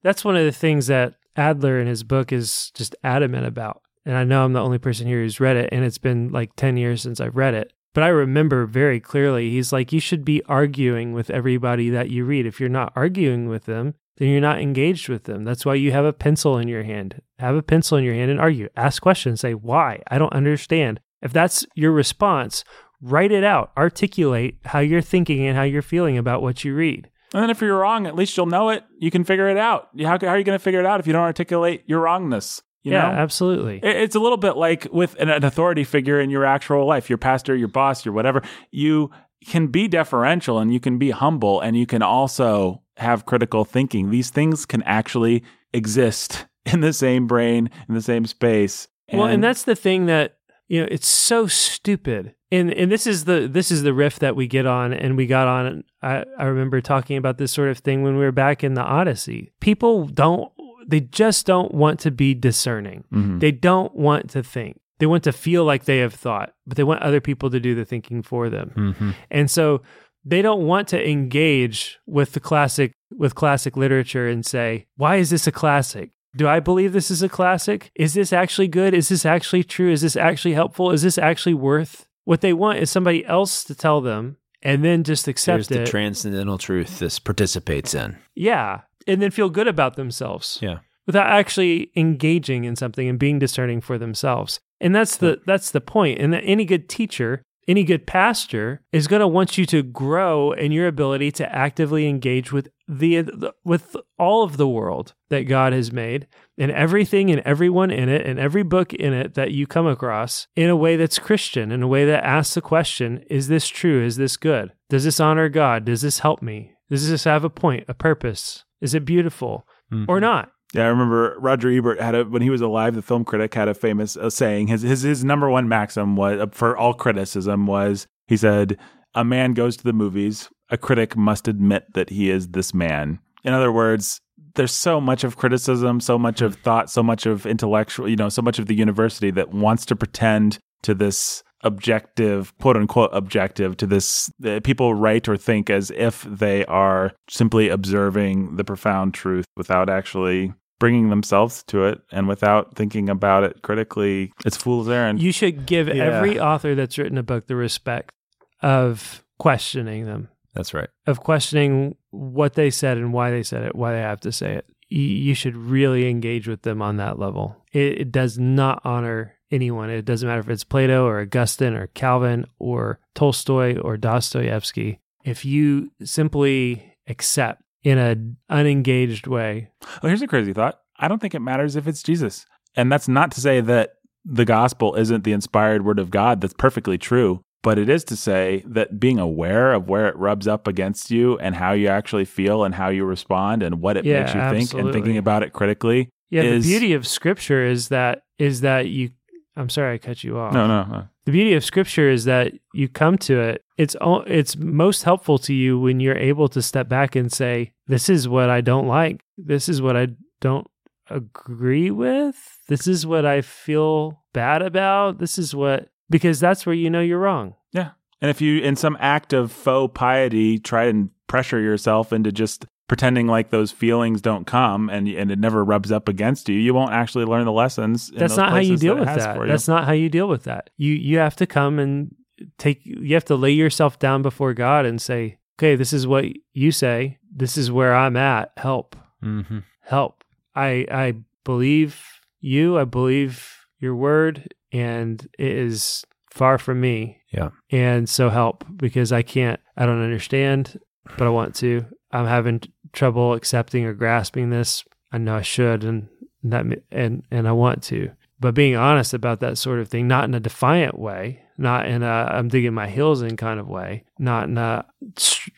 That's one of the things that Adler in his book is just adamant about. And I know I'm the only person here who's read it, and it's been like 10 years since I've read it. But I remember very clearly, he's like, you should be arguing with everybody that you read. If you're not arguing with them, then you're not engaged with them. That's why you have a pencil in your hand. Have a pencil in your hand and argue. Ask questions. Say, why? I don't understand. If that's your response, write it out. Articulate how you're thinking and how you're feeling about what you read. And then if you're wrong, at least you'll know it. You can figure it out. How, how are you going to figure it out if you don't articulate your wrongness? You yeah, know? absolutely. It's a little bit like with an, an authority figure in your actual life, your pastor, your boss, your whatever. You can be deferential and you can be humble and you can also have critical thinking. These things can actually exist *laughs* in the same brain, in the same space. well, and that's the thing that you know it's so stupid. And and this is the this is the riff that we get on, and we got on. I I remember talking about this sort of thing when we were back in the Odyssey. People don't. They just don't want to be discerning. Mhm. They don't want to think. They want to feel like they have thought, but they want other people to do the thinking for them. Mm-hmm. And so they don't want to engage with the classic with classic literature and say, "Why is this a classic? Do I believe this is a classic? Is this actually good? Is this actually true? Is this actually helpful? Is this actually worth?" What they want is somebody else to tell them and then just accept There's the transcendental truth this participates in. yeah, and then feel good about themselves Yeah. without actually engaging in something and being discerning for themselves. And that's the that's the point. And that any good teacher, any good pastor is going to want you to grow in your ability to actively engage with the, the with all of the world that God has made and everything and everyone in it and every book in it that you come across in a way that's Christian, in a way that asks the question, is this true? Is this good? Does this honor God? Does this help me? Does this have a point, a purpose? Is it beautiful or not? Yeah, I remember Roger Ebert had a when he was alive. The film critic had a famous uh, saying. His his his number one maxim was uh, for all criticism was he said, "A man goes to the movies a critic must admit that he is this man. In other words, there's so much of criticism, so much of thought, so much of intellectual, you know, so much of the university that wants to pretend to this objective, quote unquote, objective to this. People write or think as if they are simply observing the profound truth without actually bringing themselves to it and without thinking about it critically. It's fool's errand. You should give Yeah. every author that's written a book the respect of questioning them, That's right. of questioning what they said and why they said it, why they have to say it. You, you should really engage with them on that level. It, it does not honor anyone. It doesn't matter if it's Plato or Augustine or Calvin or Tolstoy or Dostoevsky. If you simply accept in an unengaged way, Oh, here's a crazy thought. I don't think it matters if it's Jesus. And that's not to say that the gospel isn't the inspired word of God. That's perfectly true. But it is to say that being aware of where it rubs up against you and how you actually feel and how you respond and what it Yeah, makes you think and thinking about it critically. yeah, Is- the beauty of Scripture is that is that you. I'm sorry, I cut you off. No, no, no. the beauty of scripture is that you come to it it's o- it's most helpful to you when you're able to step back and say this is what i don't like this is what i don't agree with this is what i feel bad about this is what because that's where you know you're wrong Yeah. And if you, in some act of faux piety, try and pressure yourself into just pretending like those feelings don't come and and it never rubs up against you, you won't actually learn the lessons. in that's not how you deal it with that for you. that's not how you deal with that you you have to come and take you have to lay yourself down before god and say okay this is what you say this is where i'm at help Mm-hmm. help. I I believe you. I believe your word, and it is far from me. Yeah. And so help because I can't. I don't understand, but I want to. I'm having t- trouble accepting or grasping this. I know I should, and that and and I want to. But being honest about that sort of thing, not in a defiant way, not in a I'm digging my heels in kind of way, not in a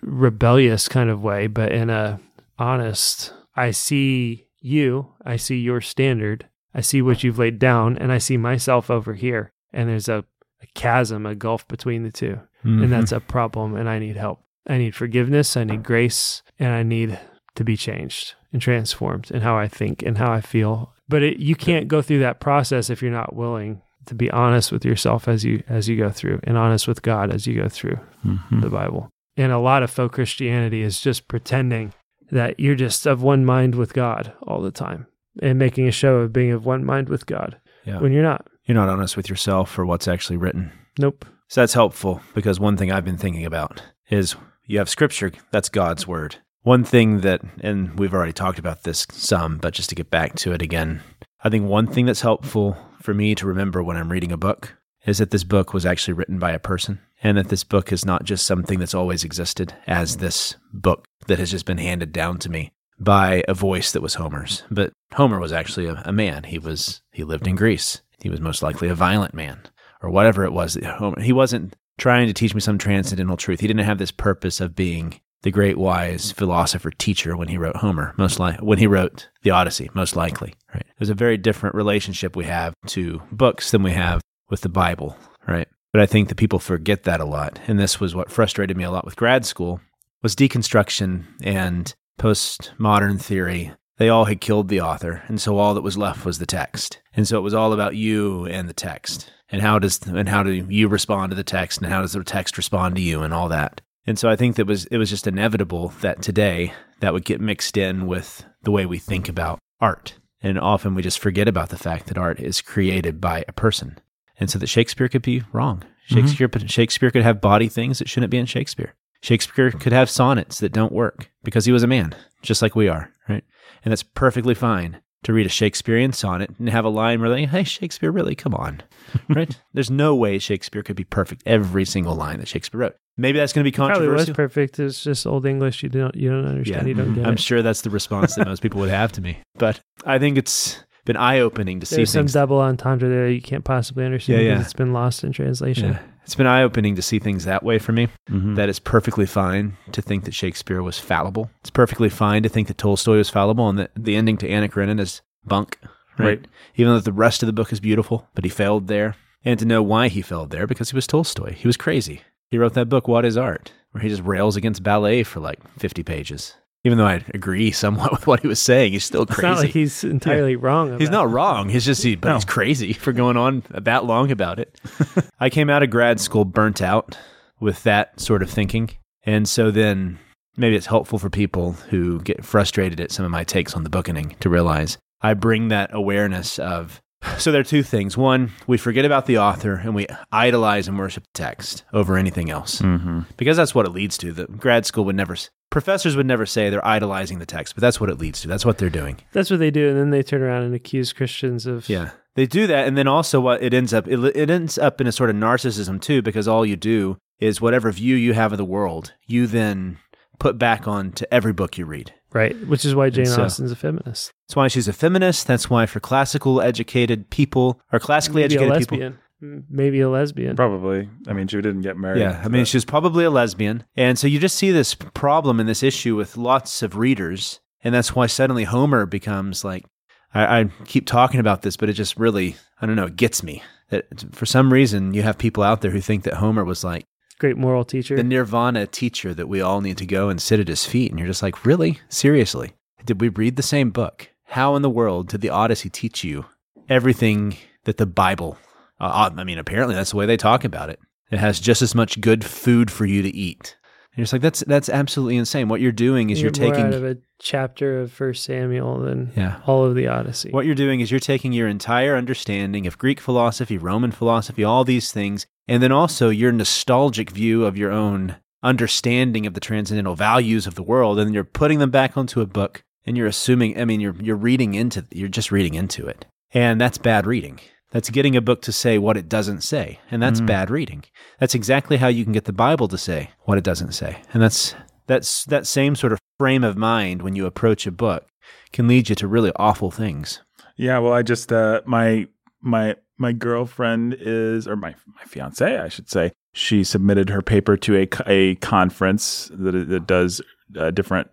rebellious kind of way, but in a honest. I see you, I see your standard, I see what you've laid down, and I see myself over here. And there's a, a chasm, a gulf between the 2 Mm-hmm. And that's a problem, and I need help. I need forgiveness, I need grace, and I need to be changed and transformed in how I think and how I feel. But it, you can't go through that process if you're not willing to be honest with yourself as you as you go through and honest with God as you go through Mhm. the Bible. And a lot of faux Christianity is just pretending that you're just of one mind with God all the time and making a show of being of one mind with God Yeah. when you're not. You're not honest with yourself for what's actually written. Nope. So that's helpful because one thing I've been thinking about is you have scripture, that's God's word. One thing that, and we've already talked about this some, but just to get back to it again, I think one thing that's helpful for me to remember when I'm reading a book is that this book was actually written by a person and that this book is not just something that's always existed as this book that has just been handed down to me by a voice that was Homer's. But Homer was actually a, a man. He was he lived in Greece. He was most likely a violent man or whatever it was that Homer he wasn't trying to teach me some transcendental truth. He didn't have this purpose of being the great wise philosopher teacher when he wrote Homer, most when he wrote the Odyssey, most likely. Right. There's a very different relationship we have to books than we have with the Bible, right? But I think that people forget that a lot. And this was what frustrated me a lot with grad school was deconstruction and postmodern theory. They all had killed the author, and so all that was left was the text. And so it was all about you and the text. And how does and how do you respond to the text and how does the text respond to you and all that. And so I think that was it was just inevitable that today that would get mixed in with the way we think about art. And often we just forget about the fact that art is created by a person. And so that Shakespeare could be wrong. Mm-hmm. Shakespeare Shakespeare could have body things that shouldn't be in Shakespeare. Shakespeare could have sonnets that don't work because he was a man, just like we are, right? And that's perfectly fine to read a Shakespearean sonnet and have a line where they, hey, Shakespeare, really, come on, *laughs* right? There's no way Shakespeare could be perfect every single line that Shakespeare wrote. Maybe that's going to be Probably was perfect. It's just old English. You don't you don't understand. You don't get I'm it. sure that's the response that most people would have to me. *laughs* But I think it's been eye opening to see There's some things. double entendre there you can't possibly understand Yeah, because yeah. it's been lost in translation. Yeah. It's been eye opening to see things that way for me. Mhm. That it's perfectly fine to think that Shakespeare was fallible. It's perfectly fine to think that Tolstoy was fallible and that the ending to Anna Karenina is bunk. Right? Right. Even though the rest of the book is beautiful, but he failed there. And to know why he failed there because he was Tolstoy. He was crazy. He wrote that book, What is Art? where he just rails against ballet for like 50 pages. Even though I agree *laughs* somewhat with what he was saying, he's still It's crazy. not like he's entirely wrong. He's not wrong. He's just he, but No. he's crazy *laughs* for going on that long about it. *laughs* I came out of grad school burnt out with that sort of thinking, and so then maybe it's helpful for people who get frustrated at some of my takes on the bookening to realize I bring that awareness of. So there are two things. One, we forget about the author and we idolize and worship the text over anything else Mm-hmm. because that's what it leads to. The grad school would never, professors would never say they're idolizing the text, but that's what it leads to. That's what they're doing. That's what they do, and then they turn around and accuse Christians of Yeah, they do that, and then also what it ends up it, it ends up in a sort of narcissism too, because all you do is whatever view you have of the world, you then put back on to every book you read. Right, which is why Jane so- Austen's a feminist, That's why she's a feminist. That's why for classical educated people or classically maybe a educated people. lesbian, M- maybe a lesbian. Probably. I mean, she didn't get married. Yeah, I mean, she's probably a lesbian. And so you just see this problem and this issue with lots of readers. And that's why suddenly Homer becomes like, I, I keep talking about this, but it just really, I don't know, it gets me. That for some reason, you have people out there who think that Homer was like Great moral teacher. the nirvana teacher that we all need to go and sit at his feet. And you're just like, really? Seriously? Did we read the same book? How in the world did the Odyssey teach you everything that the Bible? Uh, I mean, apparently that's the way they talk about it. It has just as much good food for you to eat. And you're just like, that's that's absolutely insane. What you're doing is You you're more taking out of a chapter of First Samuel than Yeah. all of the Odyssey. What you're doing is you're taking your entire understanding of Greek philosophy, Roman philosophy, all these things, and then also your nostalgic view of your own understanding of the transcendental values of the world, and you're putting them back onto a book, and you're assuming, I mean, you're you're reading into, you're just reading into it, and that's bad reading. That's getting a book to say what it doesn't say, and that's Mm. bad reading. That's exactly how you can get the Bible to say what it doesn't say, and that's that's that same sort of frame of mind when you approach a book can lead you to really awful things. Yeah, well, I just uh, my my my girlfriend is, or my my fiance, I should say, she submitted her paper to a a conference that that does uh, different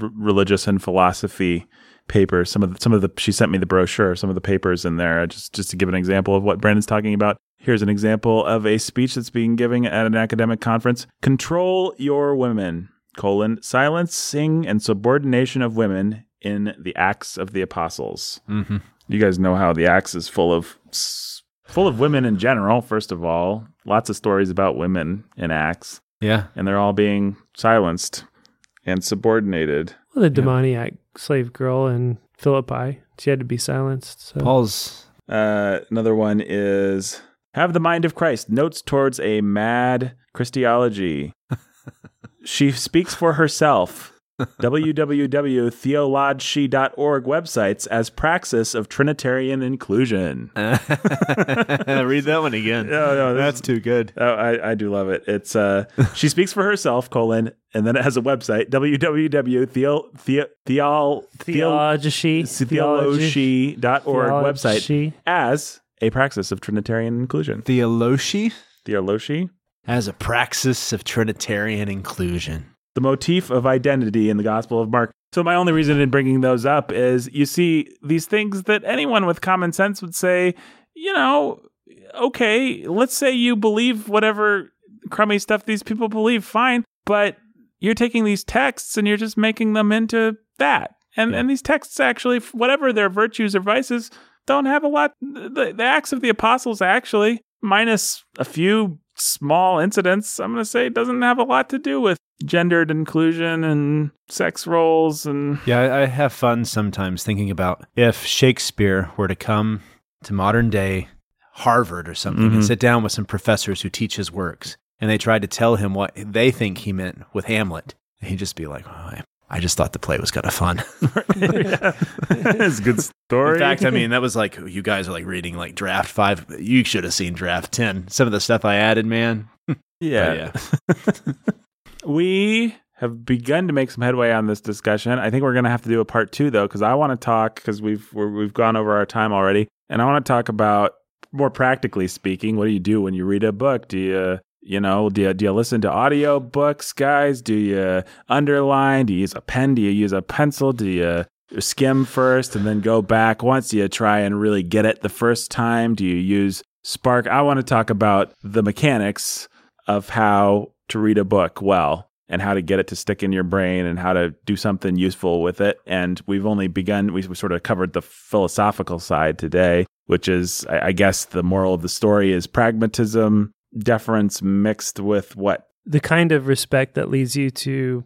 r- religious and philosophy papers. Some of the, some of the she sent me the brochure, some of the papers in there, just just to give an example of what Brandon's talking about. Here's an example of a speech that's being given at an academic conference. Control your women. Colon silencing and subordination of women in the Acts of the Apostles Mm-hmm. you guys know how the Acts is full of full of women in general. First of all, lots of stories about women in Acts, Yeah. and they're all being silenced and subordinated. well, the demoniac slave girl in Philippi, she had to be silenced. So. Paul's Uh, another one is have the mind of Christ. Notes towards a mad Christology. *laughs* she speaks for herself. www.theology.org websites as praxis of Trinitarian inclusion. *laughs* read that one again. No, no, that's too good. Oh, I, I do love it. It's uh, she speaks for herself, colon, and then it has a website, www.theol website as a praxis of Trinitarian inclusion. Theology Theology, as a praxis of Trinitarian inclusion. The motif of identity in the Gospel of Mark. So my only reason in bringing those up is you see these things that anyone with common sense would say, you know, okay, let's say you believe whatever crummy stuff these people believe, fine, but you're taking these texts and you're just making them into that. And Yeah. and these texts actually, whatever their virtues or vices, don't have a lot. The, the Acts of the Apostles actually, minus a few small incidents, I'm going to say, doesn't have a lot to do with gendered inclusion and sex roles and Yeah, I, have fun sometimes thinking about if Shakespeare were to come to modern day Harvard or something and Mhm. sit down with some professors who teach his works, and they tried to tell him what they think he meant with Hamlet, he'd just be like, oh, I, I just thought the play was kind of fun. *laughs* *laughs* it's a good story. In fact, I mean, that was like, you guys are like reading like draft five. You should have seen draft 10. Some of the stuff I added, man. *laughs* yeah. But yeah. we have begun to make some headway on this discussion. I think we're going to have to do a part two though, because I want to talk because we've we're, we've gone over our time already, and I want to talk about more practically speaking. What do you do when you read a book? Do you you know do you, do you listen to audio books, guys? Do you underline? Do you use a pen? Do you use a pencil? Do you skim first and then go back once? You try and really get it the first time? Do you use Spark? I want to talk about the mechanics of how to read a book well and how to get it to stick in your brain and how to do something useful with it. And we've only begun, we, sort of covered the philosophical side today, which is, I guess, the moral of the story is pragmatism, deference mixed with what? The kind of respect that leads you to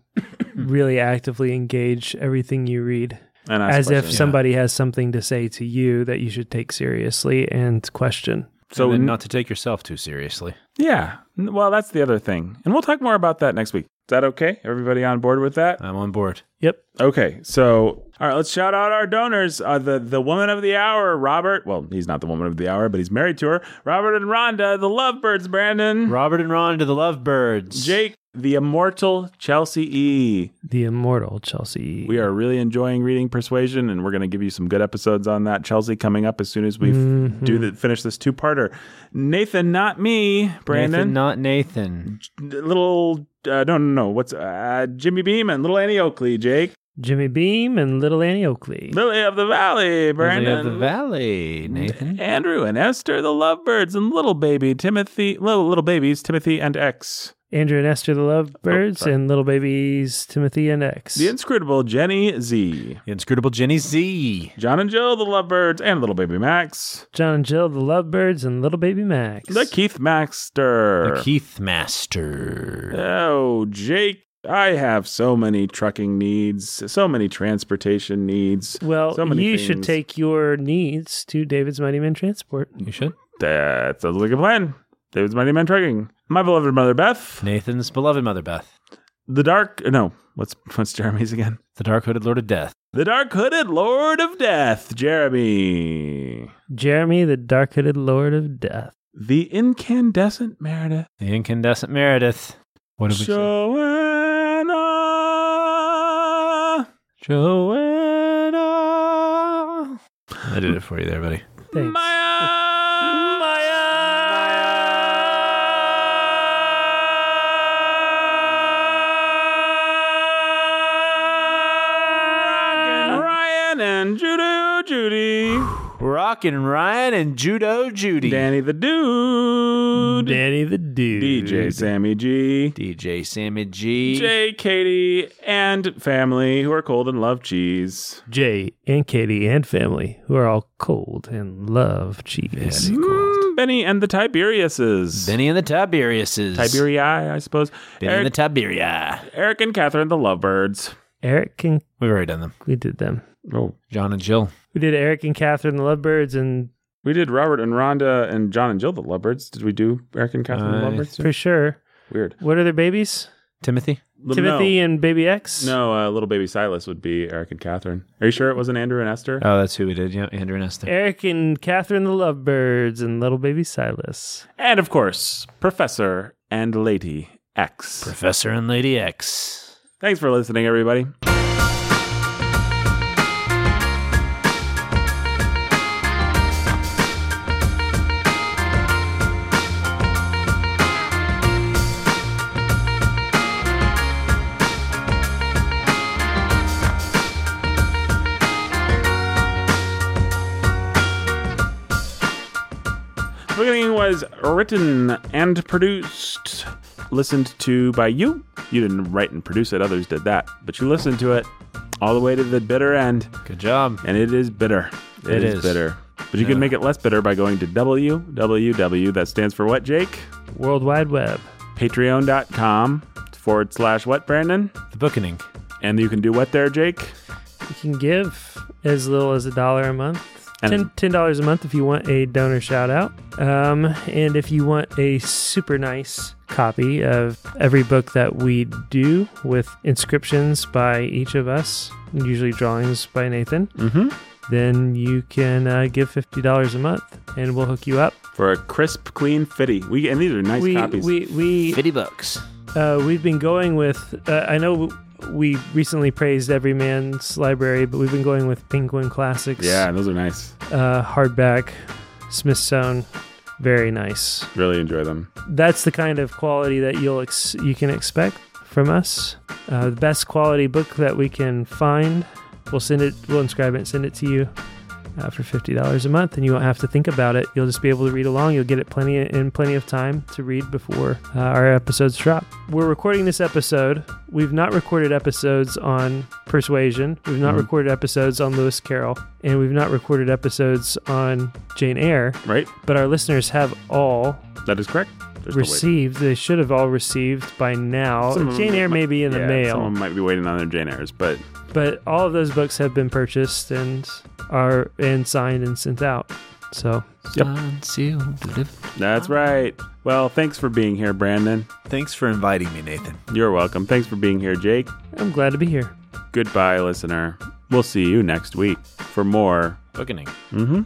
really actively engage everything you read, And ask as if questions. somebody has something to say to you that you should take seriously and question. So So n- not to take yourself too seriously. Yeah. Well, that's the other thing. And we'll talk more about that next week. Is that okay? Everybody on board with that? I'm on board. Yep. Okay. So, all right, let's shout out our donors. Uh, the the woman of the hour, Robert. Well, he's not the woman of the hour, but he's married to her. Robert and Rhonda, the lovebirds, Brandon. Robert and Rhonda the Lovebirds. Jake, the immortal Chelsea E. The immortal Chelsea. E. We are really enjoying reading Persuasion, and we're going to give you some good episodes on that. Chelsea coming up as soon as we Mhm. do the finish this two parter. Nathan, not me, Brandon. Nathan, not Nathan. little uh, no no no what's uh, Jimmy Beam and little Annie Oakley, Jake, Jimmy Beam and Little Annie Oakley. Lily of the Valley, Brandon. Lily Brandon, of the Valley, Nathan. Andrew and Esther, the Lovebirds, and little baby Timothy, little little babies Timothy and X, Andrew and Esther, the Lovebirds, oh, sorry. and little babies Timothy and X. the inscrutable Jenny Z, The inscrutable Jenny Z. John and Jill, the Lovebirds, and little baby Max, John and Jill, the Lovebirds, and little baby Max. the Keith Maxter, The Keith Master. Oh, Jake. I have so many trucking needs, so many transportation needs. well, so many you should take your needs to David's Mighty Men Transport. You should. That sounds like a plan. David's Mighty Man Trucking. My beloved mother, Beth. Nathan's beloved mother Beth. The dark. Uh, no, what's *laughs* what's Jeremy's again? The dark hooded lord of death. The dark hooded Lord of Death, Jeremy. Jeremy, the dark hooded Lord of Death. The incandescent Meredith. The incandescent Meredith. What did we say? Joanna. Joanna. I did it for you there, buddy. Thanks. Ryan, Rockin' Ryan and Judo Judy. Danny the Dude. Danny the Dude. DJ Sammy G. DJ Sammy G. Jay, Katie, and family who are cold and love cheese. Jay and Katie and family, who are all cold and love cheese. Very Mm, Benny and the Tiberiuses. Benny and the Tiberiuses. Tiberii, I suppose. Benny Eric, and the Tiberia. Eric and Catherine, the lovebirds. Eric and We've already done them. we did them. Oh, John and Jill. We did Eric and Catherine, the Lovebirds, and we did Robert and Rhonda and John and Jill, the lovebirds. Did we do Eric and Catherine, the lovebirds? for sure. Weird. What are their babies? Timothy. Little- Timothy and Baby X. No, no uh, little baby Silas would be Eric and Catherine. Are you sure it wasn't Andrew and Esther? Oh, that's who we did. Yeah, Andrew and Esther. Eric and Catherine, the Lovebirds, and little baby Silas. And of course, Professor and Lady X. Professor and Lady X. Thanks for listening, everybody. Was written and produced, listened to by you. You didn't write and produce it, others did that. But you listened to it all the way to the bitter end, Good job. and it is bitter. It is. is. bitter. But you can make it less bitter by going to www. That stands for what, Jake? World Wide Web. Patreon.com forward slash what, Brandon? The Bookening. And you can do what there, Jake? You can give as little as a dollar a month. And- Ten ten dollars a month if you want a donor shout out, um, and if you want a super nice copy of every book that we do with inscriptions by each of us, usually drawings by Nathan, Mm-hmm. then you can uh, give fifty dollars a month, and we'll hook you up. For a crisp, clean fitty. We and these are nice we copies. we we 50 bucks. uh, we've been going with. Uh, I know we recently praised Everyman's Library, but we've been going with Penguin Classics. yeah, those are nice. uh, hardback, Smithsonian, very nice. Really enjoy them. That's the kind of quality that you'll ex- you can expect from us. Uh, the best quality book that we can find. We'll send it. We'll inscribe it. and Send it to you. Uh, for fifty dollars a month, and you won't have to think about it. You'll just be able to read along. You'll get it plenty in plenty of time to read before uh, our episodes drop. We're recording this episode. We've not recorded episodes on persuasion. We've not Mhm. recorded episodes on Lewis Carroll, and we've not recorded episodes on Jane Eyre. Right? But our listeners have all That is correct. There's received. They should have all received by now. Some Jane Eyre might- may be in the mail, Someone might be waiting on their Jane Eyres, but but all of those books have been purchased and are and signed and sent out. So Yep. Signed, sealed, delivered. that's right. Well, thanks for being here, Brandon. Thanks for inviting me, Nathan. You're welcome. Thanks for being here, Jake. I'm glad to be here. Goodbye, listener. We'll see you next week for more. Bookening. Mm-hmm.